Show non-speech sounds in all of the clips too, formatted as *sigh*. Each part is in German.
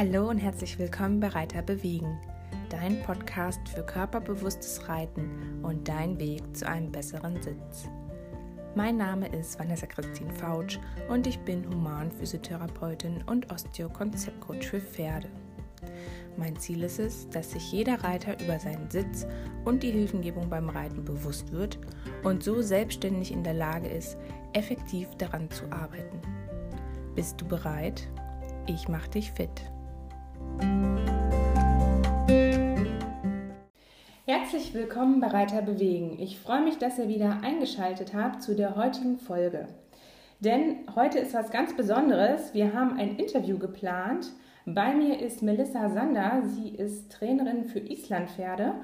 Hallo und herzlich willkommen bei Reiter bewegen, dein Podcast für körperbewusstes Reiten und dein Weg zu einem besseren Sitz. Mein Name ist Vanessa Christine Fautsch und ich bin Humanphysiotherapeutin und Osteokonzeptcoach für Pferde. Mein Ziel ist es, dass sich jeder Reiter über seinen Sitz und die Hilfengebung beim Reiten bewusst wird und so selbstständig in der Lage ist, effektiv daran zu arbeiten. Bist du bereit? Ich mach dich fit. Herzlich willkommen bei Reiter bewegen. Ich freue mich, dass ihr wieder eingeschaltet habt zu der heutigen Folge. Denn heute ist was ganz Besonderes. Wir haben ein Interview geplant. Bei mir ist Melissa Sander. Sie ist Trainerin für Islandpferde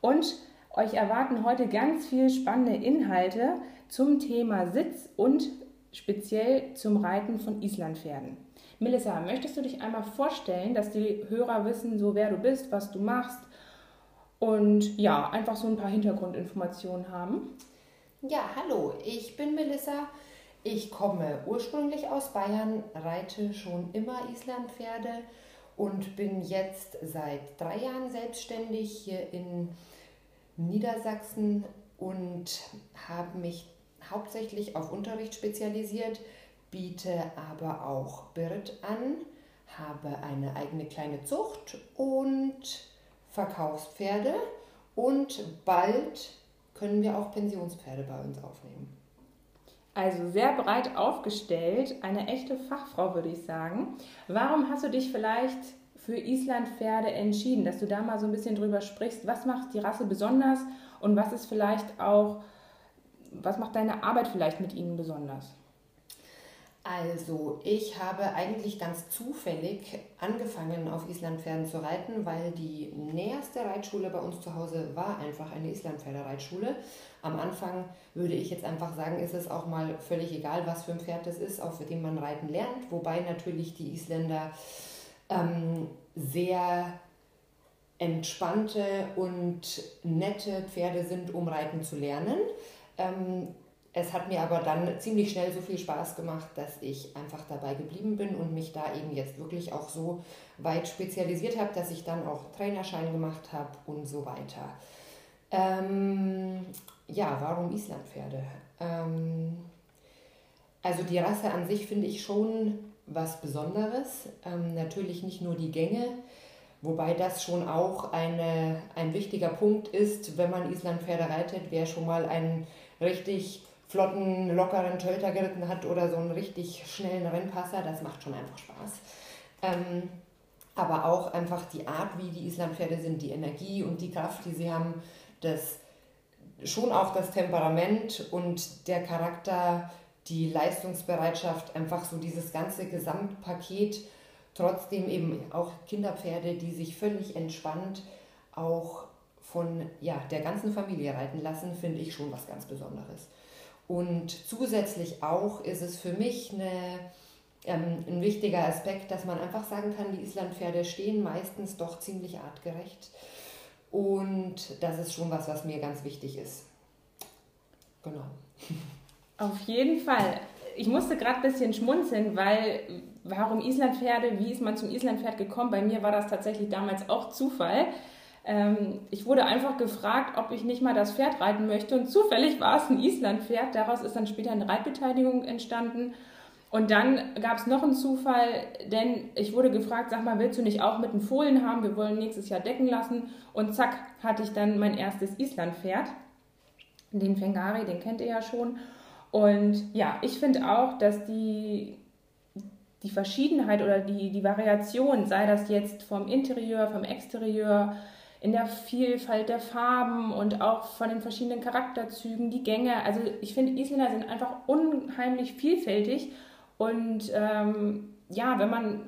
und euch erwarten heute ganz viele spannende Inhalte zum Thema Sitz und speziell zum Reiten von Islandpferden. Melissa, möchtest du dich einmal vorstellen, dass die Hörer wissen, so wer du bist, was du machst und ja, einfach so ein paar Hintergrundinformationen haben? Ja, hallo, ich bin Melissa. Ich komme ursprünglich aus Bayern, reite schon immer Islandpferde und bin jetzt seit drei Jahren selbstständig hier in Niedersachsen und habe mich hauptsächlich auf Unterricht spezialisiert biete aber auch Birt an, habe eine eigene kleine Zucht und Verkaufspferde und bald können wir auch Pensionspferde bei uns aufnehmen. Also sehr breit aufgestellt, eine echte Fachfrau würde ich sagen. Warum hast du dich vielleicht für Islandpferde entschieden, dass du da mal so ein bisschen drüber sprichst? Was macht die Rasse besonders und was ist vielleicht auch, was macht deine Arbeit vielleicht mit ihnen besonders? Also, ich habe eigentlich ganz zufällig angefangen, auf Islandpferden zu reiten, weil die näherste Reitschule bei uns zu Hause war einfach eine Islandpferdereitschule. Am Anfang würde ich jetzt einfach sagen, ist es auch mal völlig egal, was für ein Pferd es ist, auf dem man reiten lernt. Wobei natürlich die Isländer ähm, sehr entspannte und nette Pferde sind, um reiten zu lernen. Ähm, es hat mir aber dann ziemlich schnell so viel Spaß gemacht, dass ich einfach dabei geblieben bin und mich da eben jetzt wirklich auch so weit spezialisiert habe, dass ich dann auch Trainerschein gemacht habe und so weiter. Ähm, ja, warum Islandpferde? Ähm, also die Rasse an sich finde ich schon was Besonderes. Ähm, natürlich nicht nur die Gänge, wobei das schon auch eine, ein wichtiger Punkt ist, wenn man Islandpferde reitet, wer schon mal einen richtig flotten, lockeren Tölter geritten hat oder so einen richtig schnellen Rennpasser, das macht schon einfach Spaß. Ähm, aber auch einfach die Art, wie die Islandpferde sind, die Energie und die Kraft, die sie haben, das schon auch das Temperament und der Charakter, die Leistungsbereitschaft, einfach so dieses ganze Gesamtpaket, trotzdem eben auch Kinderpferde, die sich völlig entspannt auch von ja, der ganzen Familie reiten lassen, finde ich schon was ganz Besonderes. Und zusätzlich auch ist es für mich eine, ähm, ein wichtiger Aspekt, dass man einfach sagen kann, die Islandpferde stehen meistens doch ziemlich artgerecht. Und das ist schon was, was mir ganz wichtig ist. Genau. *laughs* Auf jeden Fall. Ich musste gerade ein bisschen schmunzeln, weil warum Islandpferde, wie ist man zum Islandpferd gekommen? Bei mir war das tatsächlich damals auch Zufall. Ähm, ich wurde einfach gefragt, ob ich nicht mal das Pferd reiten möchte und zufällig war es ein Islandpferd. Daraus ist dann später eine Reitbeteiligung entstanden. Und dann gab es noch einen Zufall, denn ich wurde gefragt, sag mal, willst du nicht auch mit einem Fohlen haben? Wir wollen nächstes Jahr decken lassen. Und zack, hatte ich dann mein erstes Islandpferd. Den Fengari, den kennt ihr ja schon. Und ja, ich finde auch, dass die, die Verschiedenheit oder die, die Variation, sei das jetzt vom Interieur, vom Exterieur, in der Vielfalt der Farben und auch von den verschiedenen Charakterzügen, die Gänge. Also ich finde, Isländer sind einfach unheimlich vielfältig und ähm, ja, wenn man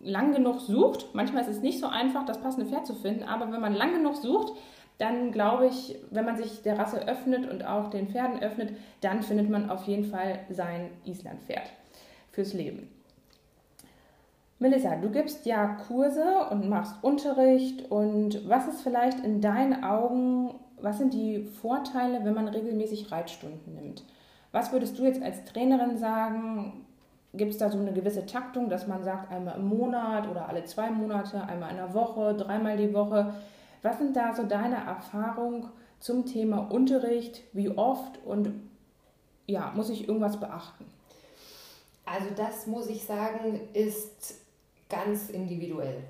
lang genug sucht, manchmal ist es nicht so einfach, das passende Pferd zu finden, aber wenn man lang genug sucht, dann glaube ich, wenn man sich der Rasse öffnet und auch den Pferden öffnet, dann findet man auf jeden Fall sein Islandpferd fürs Leben. Melissa, du gibst ja Kurse und machst Unterricht und was ist vielleicht in deinen Augen, was sind die Vorteile, wenn man regelmäßig Reitstunden nimmt? Was würdest du jetzt als Trainerin sagen? Gibt es da so eine gewisse Taktung, dass man sagt, einmal im Monat oder alle zwei Monate, einmal in der Woche, dreimal die Woche? Was sind da so deine Erfahrungen zum Thema Unterricht? Wie oft und ja, muss ich irgendwas beachten? Also das muss ich sagen, ist ganz individuell.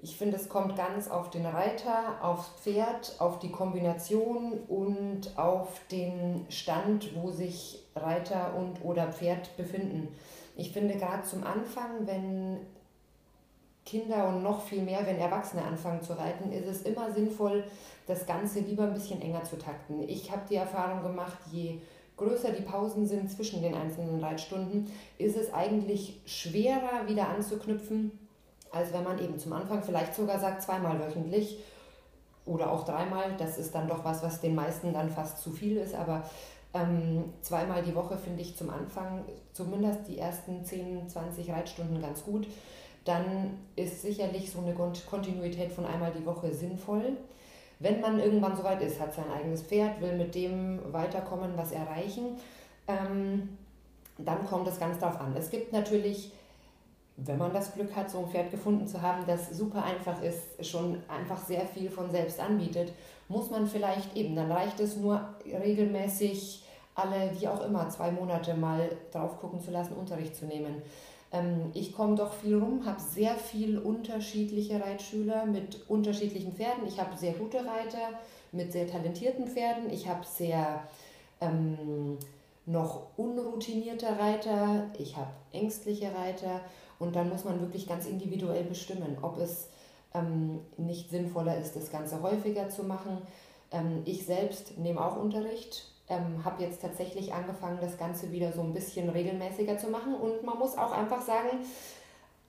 Ich finde, es kommt ganz auf den Reiter, aufs Pferd, auf die Kombination und auf den Stand, wo sich Reiter und oder Pferd befinden. Ich finde gerade zum Anfang, wenn Kinder und noch viel mehr, wenn Erwachsene anfangen zu reiten, ist es immer sinnvoll, das Ganze lieber ein bisschen enger zu takten. Ich habe die Erfahrung gemacht, je größer die Pausen sind zwischen den einzelnen Reitstunden, ist es eigentlich schwerer wieder anzuknüpfen, als wenn man eben zum Anfang vielleicht sogar sagt, zweimal wöchentlich oder auch dreimal. Das ist dann doch was, was den meisten dann fast zu viel ist, aber ähm, zweimal die Woche finde ich zum Anfang zumindest die ersten 10, 20 Reitstunden ganz gut. Dann ist sicherlich so eine Kontinuität von einmal die Woche sinnvoll. Wenn man irgendwann soweit ist, hat sein eigenes Pferd, will mit dem weiterkommen, was erreichen, ähm, dann kommt es ganz darauf an. Es gibt natürlich, wenn man das Glück hat, so ein Pferd gefunden zu haben, das super einfach ist, schon einfach sehr viel von selbst anbietet, muss man vielleicht eben, dann reicht es nur regelmäßig alle, wie auch immer, zwei Monate mal drauf gucken zu lassen, Unterricht zu nehmen. Ähm, ich komme doch viel rum, habe sehr viel unterschiedliche Reitschüler mit unterschiedlichen Pferden. Ich habe sehr gute Reiter mit sehr talentierten Pferden. Ich habe sehr ähm, noch unroutinierte Reiter. Ich habe ängstliche Reiter. Und dann muss man wirklich ganz individuell bestimmen, ob es ähm, nicht sinnvoller ist, das Ganze häufiger zu machen. Ähm, ich selbst nehme auch Unterricht ähm, habe jetzt tatsächlich angefangen, das Ganze wieder so ein bisschen regelmäßiger zu machen. Und man muss auch einfach sagen,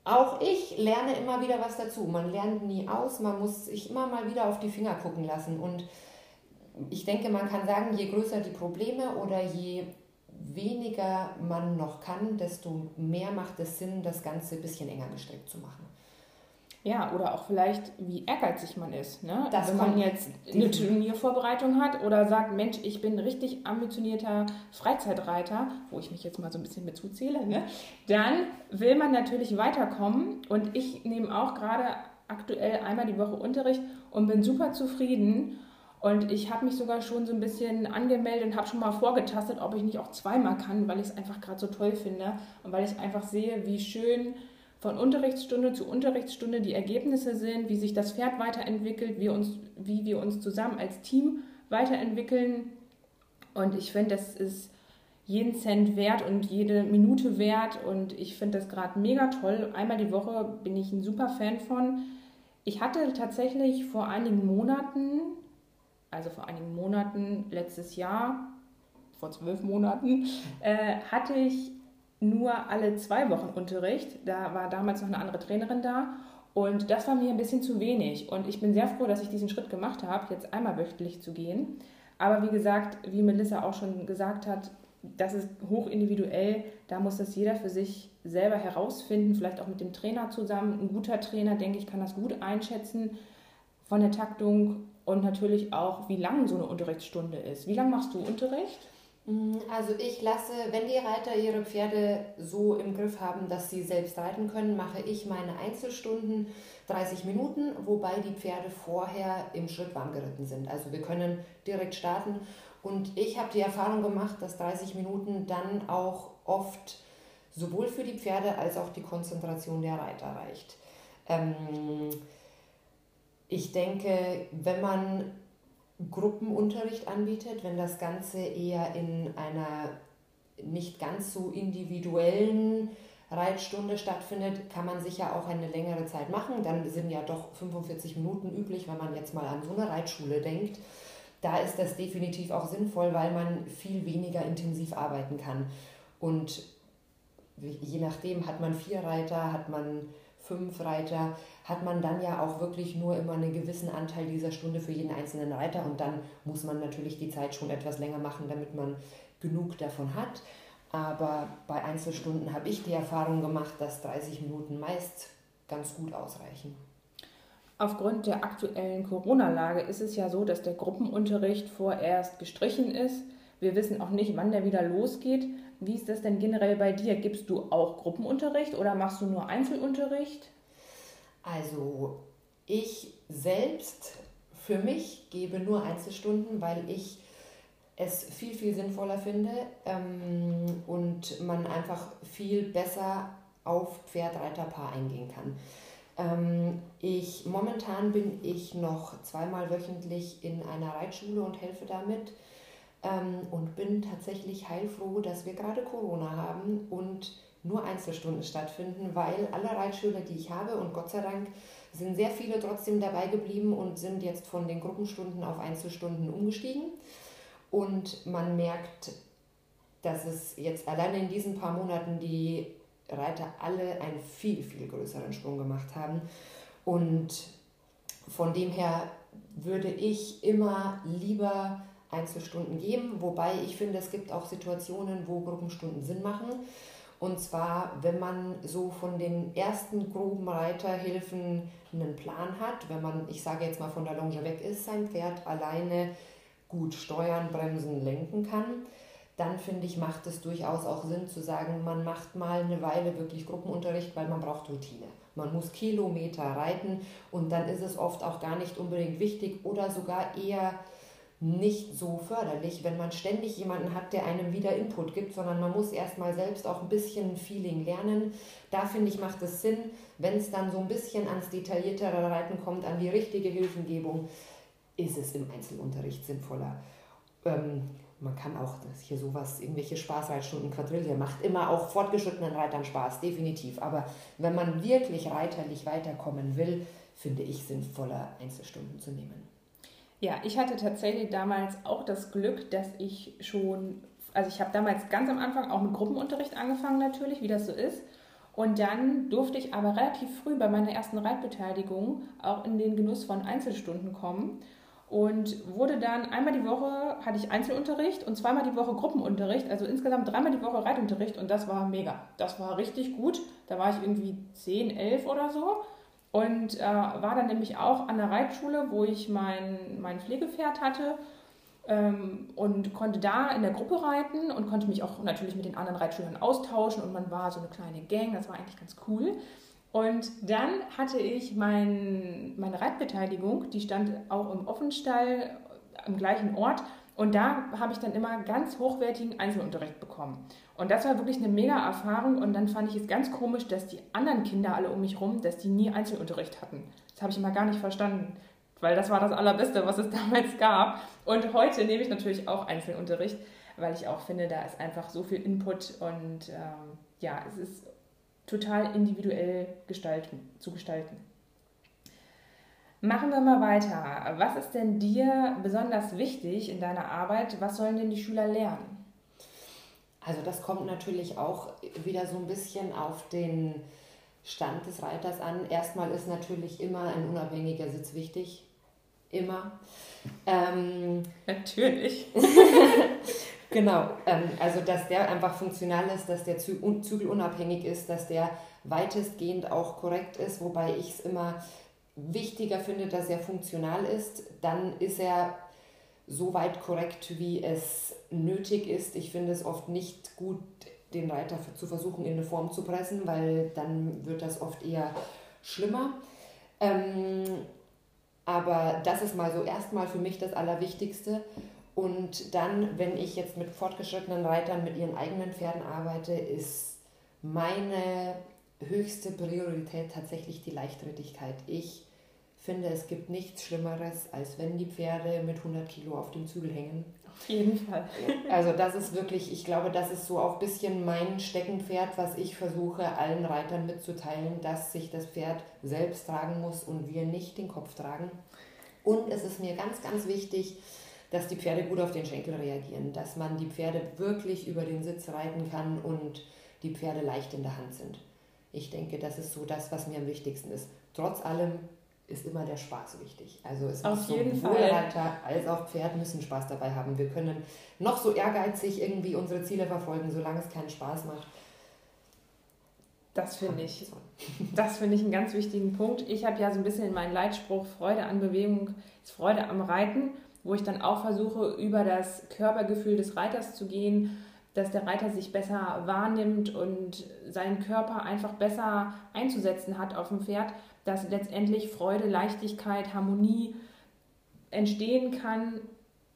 auch ich lerne immer wieder was dazu. Man lernt nie aus, man muss sich immer mal wieder auf die Finger gucken lassen. Und ich denke, man kann sagen, je größer die Probleme oder je weniger man noch kann, desto mehr macht es Sinn, das Ganze ein bisschen enger gestrickt zu machen. Ja, oder auch vielleicht, wie ehrgeizig man ist. Ne? Das Wenn man jetzt eine Turniervorbereitung hat oder sagt, Mensch, ich bin richtig ambitionierter Freizeitreiter, wo ich mich jetzt mal so ein bisschen mit zuzähle, ne? dann will man natürlich weiterkommen. Und ich nehme auch gerade aktuell einmal die Woche Unterricht und bin super zufrieden. Und ich habe mich sogar schon so ein bisschen angemeldet und habe schon mal vorgetastet, ob ich nicht auch zweimal kann, weil ich es einfach gerade so toll finde und weil ich einfach sehe, wie schön von Unterrichtsstunde zu Unterrichtsstunde die Ergebnisse sind, wie sich das Pferd weiterentwickelt, wie, uns, wie wir uns zusammen als Team weiterentwickeln. Und ich finde, das ist jeden Cent wert und jede Minute wert. Und ich finde das gerade mega toll. Einmal die Woche bin ich ein super Fan von. Ich hatte tatsächlich vor einigen Monaten, also vor einigen Monaten, letztes Jahr, vor zwölf Monaten, äh, hatte ich nur alle zwei Wochen Unterricht. Da war damals noch eine andere Trainerin da. Und das war mir ein bisschen zu wenig. Und ich bin sehr froh, dass ich diesen Schritt gemacht habe, jetzt einmal wöchentlich zu gehen. Aber wie gesagt, wie Melissa auch schon gesagt hat, das ist hoch individuell. Da muss das jeder für sich selber herausfinden, vielleicht auch mit dem Trainer zusammen. Ein guter Trainer, denke ich, kann das gut einschätzen von der Taktung und natürlich auch, wie lang so eine Unterrichtsstunde ist. Wie lange machst du Unterricht? Mm, also ich lasse, wenn die Reiter ihre Pferde so im Griff haben, dass sie selbst reiten können, mache ich meine Einzelstunden 30 Minuten, wobei die Pferde vorher im Schritt warm geritten sind. Also wir können direkt starten und ich habe die Erfahrung gemacht, dass 30 Minuten dann auch oft sowohl für die Pferde als auch die Konzentration der Reiter reicht. Ähm, ich denke, wenn man Gruppenunterricht anbietet, wenn das Ganze eher in einer nicht ganz so individuellen Reitstunde stattfindet, kann man sicher auch eine längere Zeit machen. Dann sind ja doch 45 Minuten üblich, wenn man jetzt mal an so eine Reitschule denkt. Da ist das definitiv auch sinnvoll, weil man viel weniger intensiv arbeiten kann. Und je nachdem hat man vier Reiter, hat man fünf Reiter, hat man dann ja auch wirklich nur immer einen gewissen Anteil dieser Stunde für jeden einzelnen Reiter und dann muss man natürlich die Zeit schon etwas länger machen, damit man genug davon hat. Aber bei Einzelstunden habe ich die Erfahrung gemacht, dass 30 Minuten meist ganz gut ausreichen. Aufgrund der aktuellen Corona-Lage ist es ja so, dass der Gruppenunterricht vorerst gestrichen ist. Wir wissen auch nicht, wann der wieder losgeht. Wie ist das denn generell bei dir? Gibst du auch Gruppenunterricht oder machst du nur Einzelunterricht? Also ich selbst für mich gebe nur Einzelstunden, weil ich es viel, viel sinnvoller finde ähm, und man einfach viel besser auf Pferd-Reiter-Paar eingehen kann. Ähm, ich, momentan bin ich noch zweimal wöchentlich in einer Reitschule und helfe damit ähm, und bin tatsächlich heilfroh, dass wir gerade Corona haben und nur Einzelstunden stattfinden, weil alle Reitschüler, die ich habe, und Gott sei Dank sind sehr viele trotzdem dabei geblieben und sind jetzt von den Gruppenstunden auf Einzelstunden umgestiegen. Und man merkt, dass es jetzt alleine in diesen paar Monaten die Reiter alle einen viel, viel größeren Sprung gemacht haben. Und von dem her würde ich immer lieber Einzelstunden geben, wobei ich finde, es gibt auch Situationen, wo Gruppenstunden Sinn machen. Und zwar, wenn man so von den ersten groben Reiterhilfen einen Plan hat, wenn man, ich sage jetzt mal, von der Longe weg ist, sein Pferd alleine gut steuern, bremsen, lenken kann, dann finde ich, macht es durchaus auch Sinn zu sagen, man macht mal eine Weile wirklich Gruppenunterricht, weil man braucht Routine. Man muss Kilometer reiten und dann ist es oft auch gar nicht unbedingt wichtig oder sogar eher nicht so förderlich, wenn man ständig jemanden hat, der einem wieder Input gibt, sondern man muss erstmal selbst auch ein bisschen Feeling lernen. Da finde ich, macht es Sinn, wenn es dann so ein bisschen ans detailliertere Reiten kommt, an die richtige Hilfengebung, ist es im Einzelunterricht sinnvoller. Ähm, man kann auch das hier sowas, irgendwelche Spaßreitstunden, Quadrille, macht immer auch fortgeschrittenen Reitern Spaß, definitiv. Aber wenn man wirklich reiterlich weiterkommen will, finde ich sinnvoller, Einzelstunden zu nehmen. Ja, ich hatte tatsächlich damals auch das Glück, dass ich schon, also ich habe damals ganz am Anfang auch mit Gruppenunterricht angefangen natürlich, wie das so ist. Und dann durfte ich aber relativ früh bei meiner ersten Reitbeteiligung auch in den Genuss von Einzelstunden kommen und wurde dann einmal die Woche hatte ich Einzelunterricht und zweimal die Woche Gruppenunterricht, also insgesamt dreimal die Woche Reitunterricht und das war mega. Das war richtig gut. Da war ich irgendwie 10, 11 oder so und äh, war dann nämlich auch an der Reitschule, wo ich mein, mein Pflegepferd hatte ähm, und konnte da in der Gruppe reiten und konnte mich auch natürlich mit den anderen Reitschülern austauschen und man war so eine kleine Gang, das war eigentlich ganz cool. Und dann hatte ich mein, meine Reitbeteiligung, die stand auch im Offenstall am gleichen Ort. Und da habe ich dann immer ganz hochwertigen Einzelunterricht bekommen. Und das war wirklich eine mega Erfahrung. Und dann fand ich es ganz komisch, dass die anderen Kinder alle um mich rum, dass die nie Einzelunterricht hatten. Das habe ich immer gar nicht verstanden, weil das war das Allerbeste, was es *laughs* damals gab. Und heute nehme ich natürlich auch Einzelunterricht, weil ich auch finde, da ist einfach so viel Input und ähm, ja, es ist total individuell gestalten, zu gestalten. Machen wir mal weiter. Was ist denn dir besonders wichtig in deiner Arbeit? Was sollen denn die Schüler lernen? Also das kommt natürlich auch wieder so ein bisschen auf den Stand des Reiters an. Erstmal ist natürlich immer ein unabhängiger Sitz wichtig. Immer. Ähm, *laughs* natürlich. *laughs* Genau, ähm, also dass der einfach funktional ist, dass der Zügel unabhängig ist, dass der weitestgehend auch korrekt ist, wobei ich es immer wichtiger finde, dass er funktional ist, dann ist er so weit korrekt, wie es nötig ist. Ich finde es oft nicht gut, den Reiter zu versuchen, in eine Form zu pressen, weil dann wird das oft eher schlimmer. Ähm, aber das ist mal so erstmal für mich das Allerwichtigste. Und dann, wenn ich jetzt mit fortgeschrittenen Reitern mit ihren eigenen Pferden arbeite, ist meine höchste Priorität tatsächlich die Leichtrittigkeit. Ich finde, es gibt nichts Schlimmeres, als wenn die Pferde mit 100 Kilo auf dem Zügel hängen. Auf jeden Fall. Also das ist wirklich, ich glaube, das ist so auch ein bisschen mein Steckenpferd, was ich versuche allen Reitern mitzuteilen, dass sich das Pferd selbst tragen muss und wir nicht den Kopf tragen. Und es ist mir ganz, ganz wichtig, dass die Pferde gut auf den Schenkel reagieren, dass man die Pferde wirklich über den Sitz reiten kann und die Pferde leicht in der Hand sind. Ich denke, das ist so das, was mir am wichtigsten ist. Trotz allem ist immer der Spaß wichtig. Also es auf jeden sowohl Fall. Reiter als auch Pferd müssen Spaß dabei haben. Wir können noch so ehrgeizig irgendwie unsere Ziele verfolgen, solange es keinen Spaß macht. Das finde ich. Das finde ich einen ganz wichtigen Punkt. Ich habe ja so ein bisschen meinen Leitspruch Freude an Bewegung ist Freude am Reiten wo ich dann auch versuche, über das Körpergefühl des Reiters zu gehen, dass der Reiter sich besser wahrnimmt und seinen Körper einfach besser einzusetzen hat auf dem Pferd, dass letztendlich Freude, Leichtigkeit, Harmonie entstehen kann.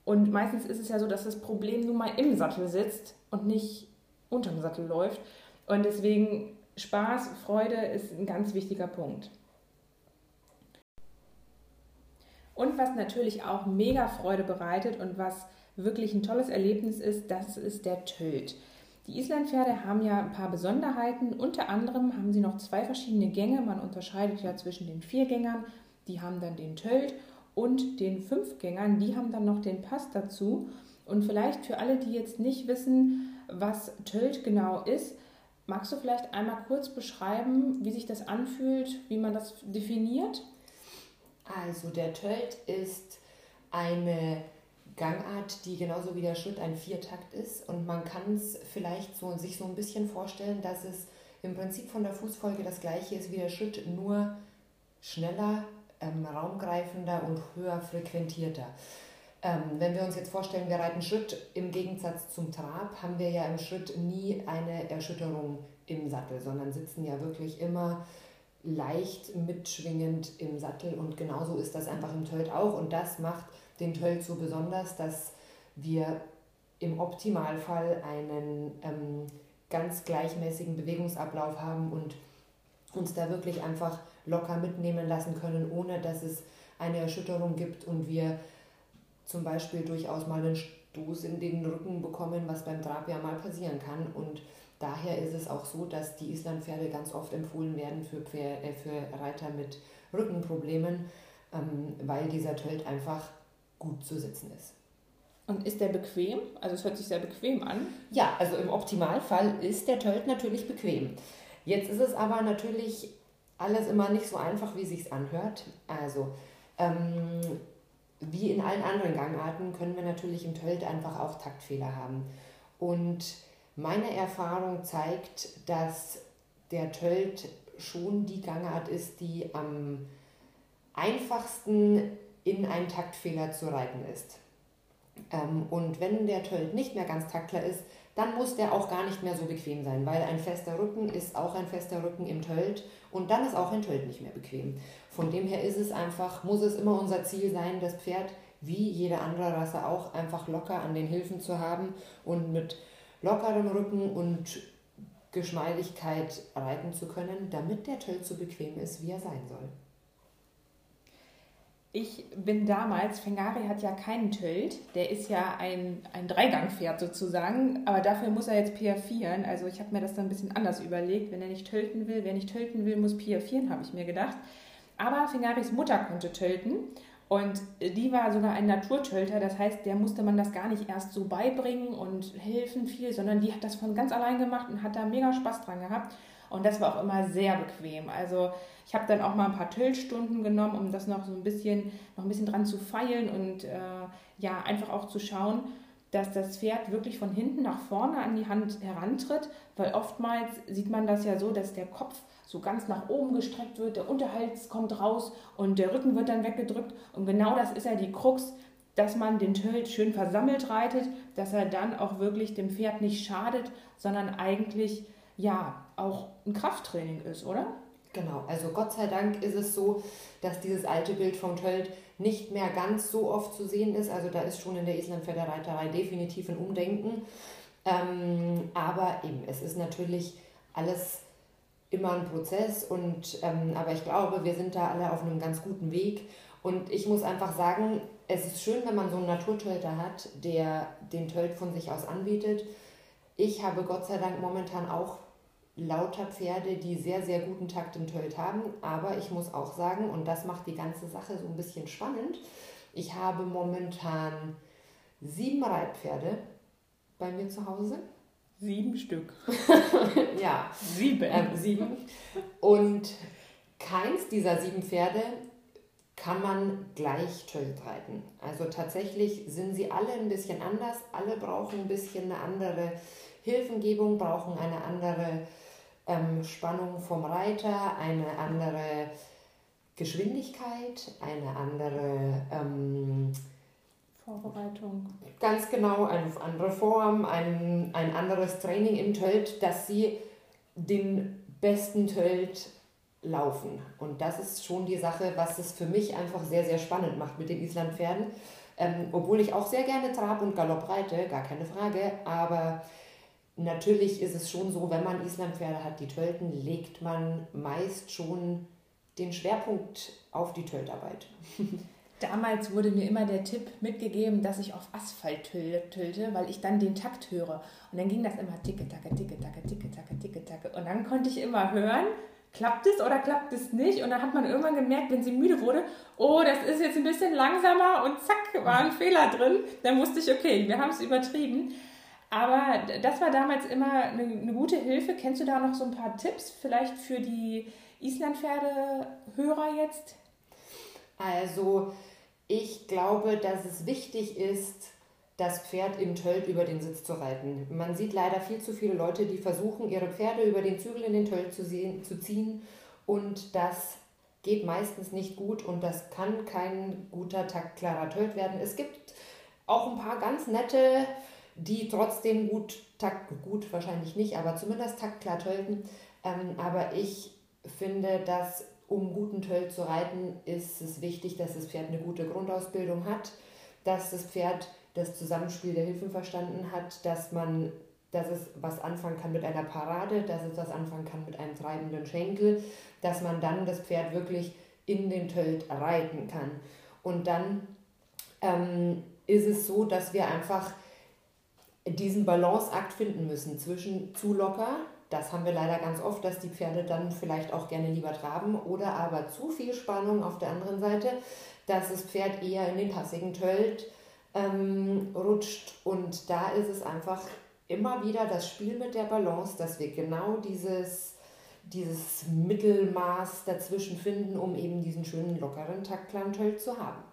Und meistens ist es ja so, dass das Problem nun mal im Sattel sitzt und nicht unterm Sattel läuft. Und deswegen Spaß, Freude ist ein ganz wichtiger Punkt. Und was natürlich auch mega Freude bereitet und was wirklich ein tolles Erlebnis ist, das ist der Tölt. Die Islandpferde haben ja ein paar Besonderheiten. Unter anderem haben sie noch zwei verschiedene Gänge. Man unterscheidet ja zwischen den Viergängern, die haben dann den Tölt, und den Fünfgängern, die haben dann noch den Pass dazu. Und vielleicht für alle, die jetzt nicht wissen, was Tölt genau ist, magst du vielleicht einmal kurz beschreiben, wie sich das anfühlt, wie man das definiert? Also der Tölt ist eine Gangart, die genauso wie der Schritt ein Viertakt ist. Und man kann es vielleicht so, sich so ein bisschen vorstellen, dass es im Prinzip von der Fußfolge das gleiche ist wie der Schritt, nur schneller, ähm, raumgreifender und höher frequentierter. Ähm, wenn wir uns jetzt vorstellen, wir reiten Schritt im Gegensatz zum Trab, haben wir ja im Schritt nie eine Erschütterung im Sattel, sondern sitzen ja wirklich immer leicht mitschwingend im Sattel und genauso ist das einfach im Tölt auch und das macht den Tölt so besonders, dass wir im Optimalfall einen ähm, ganz gleichmäßigen Bewegungsablauf haben und uns da wirklich einfach locker mitnehmen lassen können, ohne dass es eine Erschütterung gibt und wir zum Beispiel durchaus mal einen Stoß in den Rücken bekommen, was beim Trab ja mal passieren kann. Und daher ist es auch so, dass die Islandpferde ganz oft empfohlen werden für, Pferde, äh, für Reiter mit Rückenproblemen, ähm, weil dieser Tölt einfach gut zu sitzen ist. Und ist der bequem? Also es hört sich sehr bequem an. Ja, also im Optimalfall ist der Tölt natürlich bequem. Jetzt ist es aber natürlich alles immer nicht so einfach, wie sich anhört. Also ähm, wie in allen anderen Gangarten können wir natürlich im Tölt einfach auch Taktfehler haben. Und meine Erfahrung zeigt, dass der Tölt schon die Gangart ist, die am einfachsten in einen Taktfehler zu reiten ist. Ähm, und wenn der Tölt nicht mehr ganz taktler ist, dann muss der auch gar nicht mehr so bequem sein, weil ein fester Rücken ist auch ein fester Rücken im Tölt und dann ist auch ein Tölt nicht mehr bequem. Von dem her ist es einfach, muss es immer unser Ziel sein, das Pferd wie jede andere Rasse auch einfach locker an den Hilfen zu haben und mit lockerem Rücken und Geschmeidigkeit reiten zu können, damit der Tölt so bequem ist, wie er sein soll. Ich bin damals, Fengari hat ja keinen Tölt, der ist ja ein, ein Dreigangpferd sozusagen, aber dafür muss er jetzt PF4. Also ich habe mir das dann ein bisschen anders überlegt. Wenn er nicht tölten will, wer nicht tölten will, muss PF4, habe ich mir gedacht. Aber Fengaris Mutter konnte tölten und die war sogar ein Naturtölter, das heißt, der musste man das gar nicht erst so beibringen und helfen viel, sondern die hat das von ganz allein gemacht und hat da mega Spaß dran gehabt. Und das war auch immer sehr bequem. Also ich habe dann auch mal ein paar Tillstunden genommen, um das noch so ein bisschen, noch ein bisschen dran zu feilen und äh, ja, einfach auch zu schauen, dass das Pferd wirklich von hinten nach vorne an die Hand herantritt, weil oftmals sieht man das ja so, dass der Kopf so ganz nach oben gestreckt wird, der Unterhals kommt raus und der Rücken wird dann weggedrückt und genau das ist ja die Krux, dass man den Tölt schön versammelt reitet, dass er dann auch wirklich dem Pferd nicht schadet, sondern eigentlich ja auch ein Krafttraining ist, oder? Genau, also Gott sei Dank ist es so, dass dieses alte Bild vom Tölt nicht mehr ganz so oft zu sehen ist. Also da ist schon in der Islandfelder Reiterei definitiv ein Umdenken. Ähm, aber eben, es ist natürlich alles immer ein Prozess und ähm, aber ich glaube, wir sind da alle auf einem ganz guten Weg. Und ich muss einfach sagen, es ist schön, wenn man so einen Naturtölter hat, der den Tölt von sich aus anbietet. Ich habe Gott sei Dank momentan auch lauter Pferde, die sehr, sehr guten Takt im Tölt haben. Aber ich muss auch sagen, und das macht die ganze Sache so ein bisschen spannend, ich habe momentan sieben Reitpferde bei mir zu Hause. Sieben Stück. *laughs* ja. Sieben. Ähm, sieben. Und keins dieser sieben Pferde kann man gleich Tölt reiten. Also tatsächlich sind sie alle ein bisschen anders. Alle brauchen ein bisschen eine andere Hilfengebung, brauchen eine andere ähm, Spannung vom Reiter, eine andere Geschwindigkeit, eine andere ähm, Vorbereitung. Ganz genau, eine andere Form, ein, ein anderes Training im Tölt, dass sie den besten Tölt laufen. Und das ist schon die Sache, was es für mich einfach sehr, sehr spannend macht mit den Islandpferden. Ähm, obwohl ich auch sehr gerne Trab und Galopp reite, gar keine Frage. Aber natürlich ist es schon so, wenn man Islandpferde hat, die Tölten, legt man meist schon den Schwerpunkt auf die Töltarbeit. *laughs* Damals wurde mir immer der Tipp mitgegeben, dass ich auf Asphalt tölte, weil ich dann den Takt höre. Und dann ging das immer ticke, tacke, ticke, tacke, ticke, tacke, ticke, tacke. Und dann konnte ich immer hören, klappt es oder klappt es nicht? Und dann hat man irgendwann gemerkt, wenn sie müde wurde, oh, das ist jetzt ein bisschen langsamer und zack, war ein Fehler drin. Dann wusste ich, okay, wir haben es übertrieben. Aber das war damals immer eine, eine, gute Hilfe. Kennst du da noch so ein paar Tipps vielleicht für die Islandpferde-Hörer jetzt? Also, ich glaube, dass es wichtig ist, das Pferd im Tölt über den Sitz zu reiten. Man sieht leider viel zu viele Leute, die versuchen, ihre Pferde über den Zügel in den Tölt zu, sehen, zu ziehen und das geht meistens nicht gut und das kann kein guter, taktklarer Tölt werden. Es gibt auch ein paar ganz nette, die trotzdem gut, takt, gut wahrscheinlich nicht, aber zumindest taktklar tölten. Ähm, aber ich finde, dass um guten Tölt zu reiten, ist es wichtig, dass das Pferd eine gute Grundausbildung hat, dass das Pferd das Zusammenspiel der Hilfen verstanden hat, dass man, dass es was anfangen kann mit einer Parade, dass es was anfangen kann mit einem treibenden Schenkel, dass man dann das Pferd wirklich in den Tölt reiten kann. Und dann ähm, ist es so, dass wir einfach diesen Balanceakt finden müssen zwischen zu locker, das haben wir leider ganz oft, dass die Pferde dann vielleicht auch gerne lieber traben oder aber zu viel Spannung auf der anderen Seite, dass das Pferd eher in den passigen Tölt ähm, rutscht. Und da ist es einfach immer wieder das Spiel mit der Balance, dass wir genau dieses, dieses Mittelmaß dazwischen finden, um eben diesen schönen lockeren taktklaren Tölt zu haben.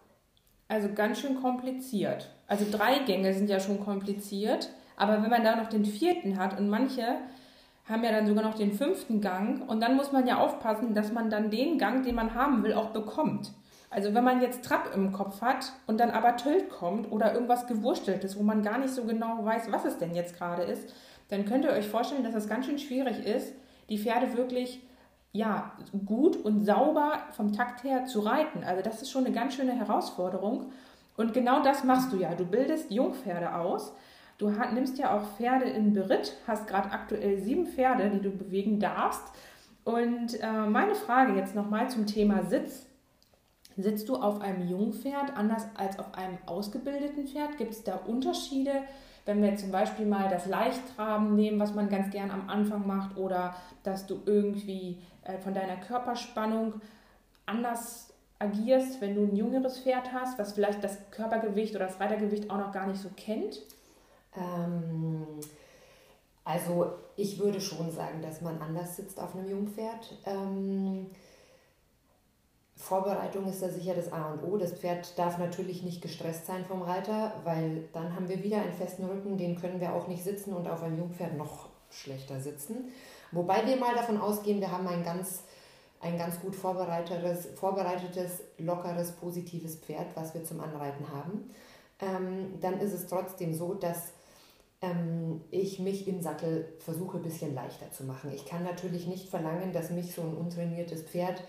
Also ganz schön kompliziert. Also drei Gänge sind ja schon kompliziert, aber wenn man da noch den vierten hat und manche haben ja dann sogar noch den fünften Gang und dann muss man ja aufpassen, dass man dann den Gang, den man haben will, auch bekommt. Also wenn man jetzt Trapp im Kopf hat und dann aber Tölt kommt oder irgendwas gewursteltes, wo man gar nicht so genau weiß, was es denn jetzt gerade ist, dann könnt ihr euch vorstellen, dass es ganz schön schwierig ist, die Pferde wirklich ja, gut und sauber vom Takt her zu reiten. Also das ist schon eine ganz schöne Herausforderung. Und genau das machst du ja. Du bildest Jungpferde aus. Du nimmst ja auch Pferde in Beritt, hast gerade aktuell sieben Pferde, die du bewegen darfst. Und äh, meine Frage jetzt nochmal zum Thema Sitz. Sitzt du auf einem Jungpferd anders als auf einem ausgebildeten Pferd? Gibt es da Unterschiede, wenn wir zum Beispiel mal das Leichttraben nehmen, was man ganz gern am Anfang macht, oder dass du irgendwie äh, von deiner Körperspannung anders agierst, wenn du ein jüngeres Pferd hast, was vielleicht das Körpergewicht oder das Reitergewicht auch noch gar nicht so kennt? Ähm, also ich würde schon sagen, dass man anders sitzt auf einem Jungpferd. Ähm, Vorbereitung ist da sicher das A und O. Das Pferd darf natürlich nicht gestresst sein vom Reiter, weil dann haben wir wieder einen festen Rücken, den können wir auch nicht sitzen und auf einem Jungpferd noch schlechter sitzen. Wobei wir mal davon ausgehen, wir haben ein ganz, ein ganz gut vorbereitetes, vorbereitetes, lockeres, positives Pferd, was wir zum Anreiten haben. Ähm, dann ist es trotzdem so, dass ähm, ich mich im Sattel versuche ein bisschen leichter zu machen. Ich kann natürlich nicht verlangen, dass mich so ein untrainiertes Pferd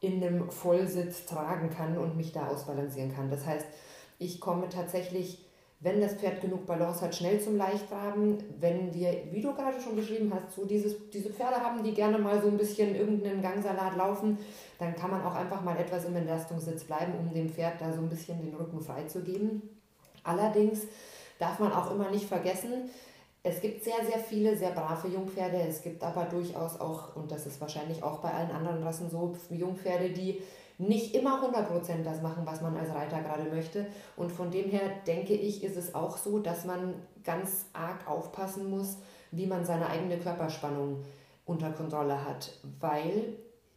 in einem Vollsitz tragen kann und mich da ausbalancieren kann. Das heißt, ich komme tatsächlich, wenn das Pferd genug Balance hat, schnell zum Leichtraben. Wenn wir, wie du gerade schon beschrieben hast, so dieses, diese Pferde haben, die gerne mal so ein bisschen irgendeinen Gangsalat laufen, dann kann man auch einfach mal etwas im Entlastungssitz bleiben, um dem Pferd da so ein bisschen den Rücken freizugeben. Allerdings darf man auch immer nicht vergessen, es gibt sehr, sehr viele sehr brave Jungpferde. Es gibt aber durchaus auch, und das ist wahrscheinlich auch bei allen anderen Rassen so, Jungpferde, die nicht immer 100% das machen, was man als Reiter gerade möchte. Und von dem her denke ich, ist es auch so, dass man ganz arg aufpassen muss, wie man seine eigene Körperspannung unter Kontrolle hat. Weil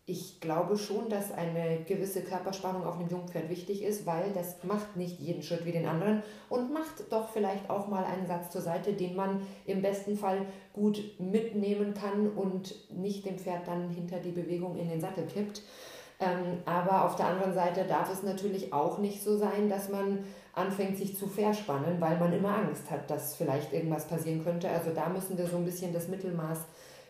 ich glaube schon, dass eine gewisse Körperspannung auf einem Jungpferd wichtig ist, weil das macht nicht jeden Schritt wie den anderen und macht doch vielleicht auch mal einen Satz zur Seite, den man im besten Fall gut mitnehmen kann und nicht dem Pferd dann hinter die Bewegung in den Sattel kippt. Ähm, aber auf der anderen Seite darf es natürlich auch nicht so sein, dass man anfängt, sich zu verspannen, weil man immer Angst hat, dass vielleicht irgendwas passieren könnte. Also da müssen wir so ein bisschen das Mittelmaß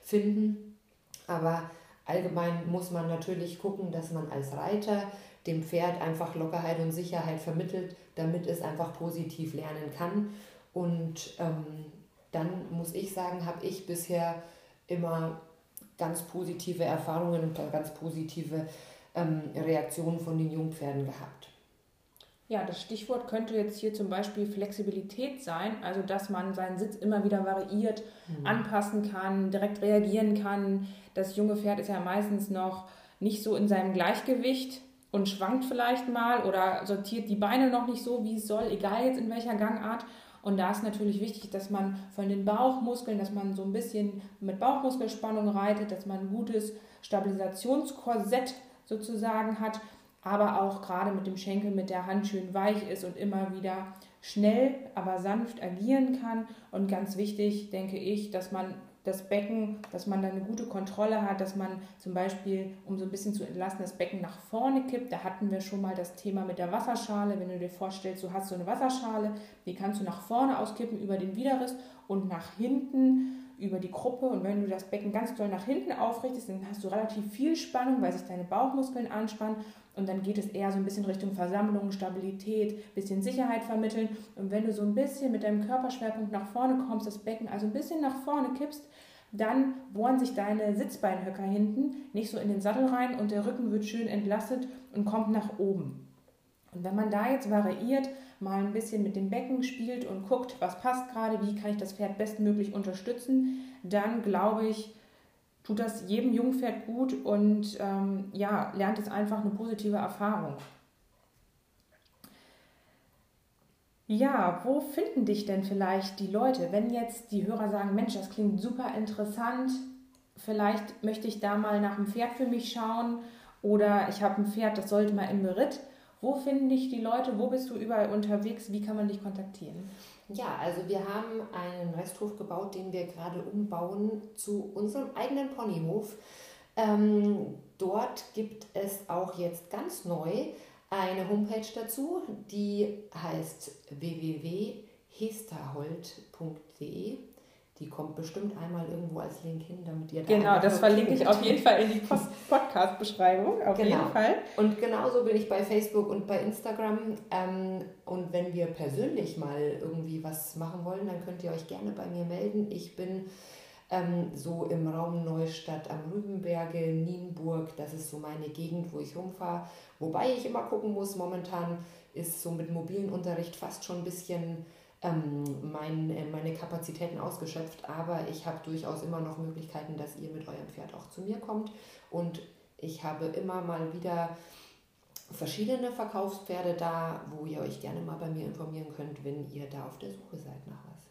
finden. Aber allgemein muss man natürlich gucken, dass man als Reiter dem Pferd einfach Lockerheit und Sicherheit vermittelt, damit es einfach positiv lernen kann. Und ähm, dann muss ich sagen, habe ich bisher immer ganz positive Erfahrungen und ganz positive ähm, Reaktionen von den Jungpferden gehabt. Ja, das Stichwort könnte jetzt hier zum Beispiel Flexibilität sein, also dass man seinen Sitz immer wieder variiert, mhm. anpassen kann, direkt reagieren kann. Das junge Pferd ist ja meistens noch nicht so in seinem Gleichgewicht und schwankt vielleicht mal oder sortiert die Beine noch nicht so, wie es soll, egal jetzt in welcher Gangart. Und da ist natürlich wichtig, dass man von den Bauchmuskeln, dass man so ein bisschen mit Bauchmuskelspannung reitet, dass man ein gutes Stabilisationskorsett sozusagen hat, aber auch gerade mit dem Schenkel mit der Hand schön weich ist und immer wieder schnell, aber sanft agieren kann. Und ganz wichtig, denke ich, dass man das Becken, dass man da eine gute Kontrolle hat, dass man zum Beispiel, um so ein bisschen zu entlasten, das Becken nach vorne kippt. Da hatten wir schon mal das Thema mit der Wasserschale. Wenn du dir vorstellst, du hast so eine Wasserschale, die kannst du nach vorne auskippen über den Widerriss und nach hinten über die Gruppe. Und wenn du das Becken ganz doll nach hinten aufrichtest, dann hast du relativ viel Spannung, weil sich deine Bauchmuskeln anspannen. Und dann geht es eher so ein bisschen Richtung Versammlung, Stabilität, bisschen Sicherheit vermitteln. Und wenn du so ein bisschen mit deinem Körperschwerpunkt nach vorne kommst, das Becken also ein bisschen nach vorne kippst, dann bohren sich deine Sitzbeinhöcker hinten nicht so in den Sattel rein und der Rücken wird schön entlastet und kommt nach oben. Und wenn man da jetzt variiert, mal ein bisschen mit dem Becken spielt und guckt, was passt gerade, wie kann ich das Pferd bestmöglich unterstützen, dann glaube ich, tut das jedem Jungpferd gut und ähm, ja, lernt es einfach eine positive Erfahrung. Ja, wo finden dich denn vielleicht die Leute, wenn jetzt die Hörer sagen, Mensch, das klingt super interessant, vielleicht möchte ich da mal nach einem Pferd für mich schauen oder ich habe ein Pferd, das sollte mal im Beritt. Wo finden dich die Leute? Wo bist du überall unterwegs? Wie kann man dich kontaktieren? Ja, also wir haben einen Resthof gebaut, den wir gerade umbauen zu unserem eigenen Ponyhof. Ähm, dort gibt es auch jetzt ganz neu eine Homepage dazu, die heißt www.hesterhold.de. Die kommt bestimmt einmal irgendwo als Link hin, damit ihr da Genau, das verlinke ich auf jeden Fall in die Podcast-Beschreibung. Auf genau. jeden Fall. Und genauso bin ich bei Facebook und bei Instagram. Ähm, und wenn wir persönlich mal irgendwie was machen wollen, dann könnt ihr euch gerne bei mir melden. Ich bin ähm, so im Raum Neustadt am Rübenberge, Nienburg, das ist so meine Gegend, wo ich rumfahre. Wobei ich immer gucken muss, momentan ist so mit mobilen Unterricht fast schon ein bisschen ähm, mein, äh, meine Kapazitäten ausgeschöpft, aber ich habe durchaus immer noch Möglichkeiten, dass ihr mit eurem Pferd auch zu mir kommt. Und ich habe immer mal wieder verschiedene Verkaufspferde da, wo ihr euch gerne mal bei mir informieren könnt, wenn ihr da auf der Suche seid nach was.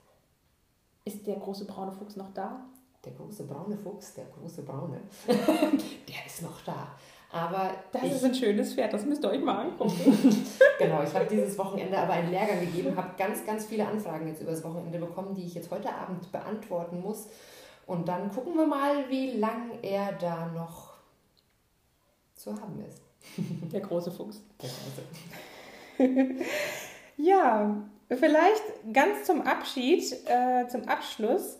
Ist der große braune Fuchs noch da? Der große braune Fuchs, der große braune, *laughs* der ist noch da. Aber das ich, ist ein schönes Pferd, das müsst ihr euch mal angucken. *laughs* genau, ich habe dieses Wochenende aber einen Lehrgang gegeben, habe ganz, ganz viele Anfragen jetzt übers Wochenende bekommen, die ich jetzt heute Abend beantworten muss. Und dann gucken wir mal, wie lang er da noch zu haben ist. *laughs* Der große Fuchs. Der große. *laughs* ja, vielleicht ganz zum Abschied, äh, zum Abschluss,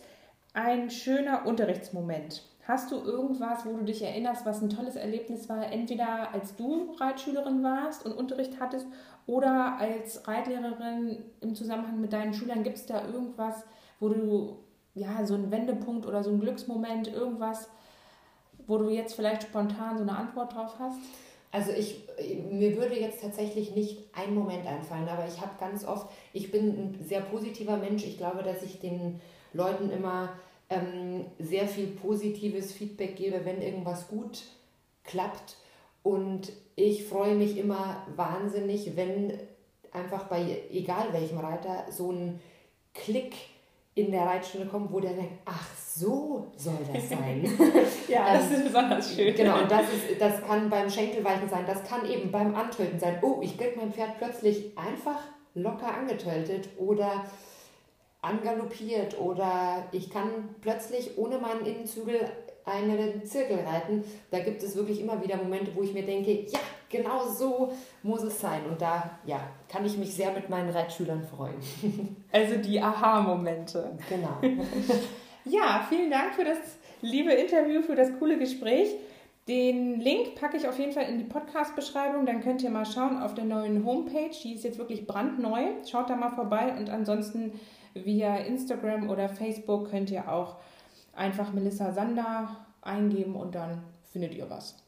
ein schöner Unterrichtsmoment. Hast du irgendwas, wo du dich erinnerst, was ein tolles Erlebnis war, entweder als du Reitschülerin warst und Unterricht hattest oder als Reitlehrerin im Zusammenhang mit deinen Schülern? Gibt es da irgendwas, wo du, ja, so einen Wendepunkt oder so einen Glücksmoment, irgendwas, wo du jetzt vielleicht spontan so eine Antwort drauf hast? Also ich, mir würde jetzt tatsächlich nicht ein Moment einfallen, aber ich habe ganz oft, ich bin ein sehr positiver Mensch. Ich glaube, dass ich den Leuten immer ähm, sehr viel positives Feedback gebe, wenn irgendwas gut klappt. Und ich freue mich immer wahnsinnig, wenn einfach bei egal welchem Reiter so ein Klick in der Reitstunde kommt, wo der denkt, ach so soll das sein. *laughs* ja, das ist besonders schön. Genau, und das, ist, das kann beim Schenkelweichen sein, das kann eben beim Antöten sein. Oh, ich krieg mein Pferd plötzlich einfach locker angetötet oder angaloppiert oder ich kann plötzlich ohne meinen Innenzügel einen Zirkel reiten. Da gibt es wirklich immer wieder Momente, wo ich mir denke, ja, genau so muss es sein. Und da ja, kann ich mich sehr mit meinen Reitschülern freuen. *laughs* Also die Aha-Momente. Genau. *laughs* ja, vielen Dank für das liebe Interview, für das coole Gespräch. Den Link packe ich auf jeden Fall in die Podcast-Beschreibung. Dann könnt ihr mal schauen auf der neuen Homepage. Die ist jetzt wirklich brandneu. Schaut da mal vorbei. Und ansonsten via Instagram oder Facebook könnt ihr auch einfach Melissa Sander eingeben und dann findet ihr was.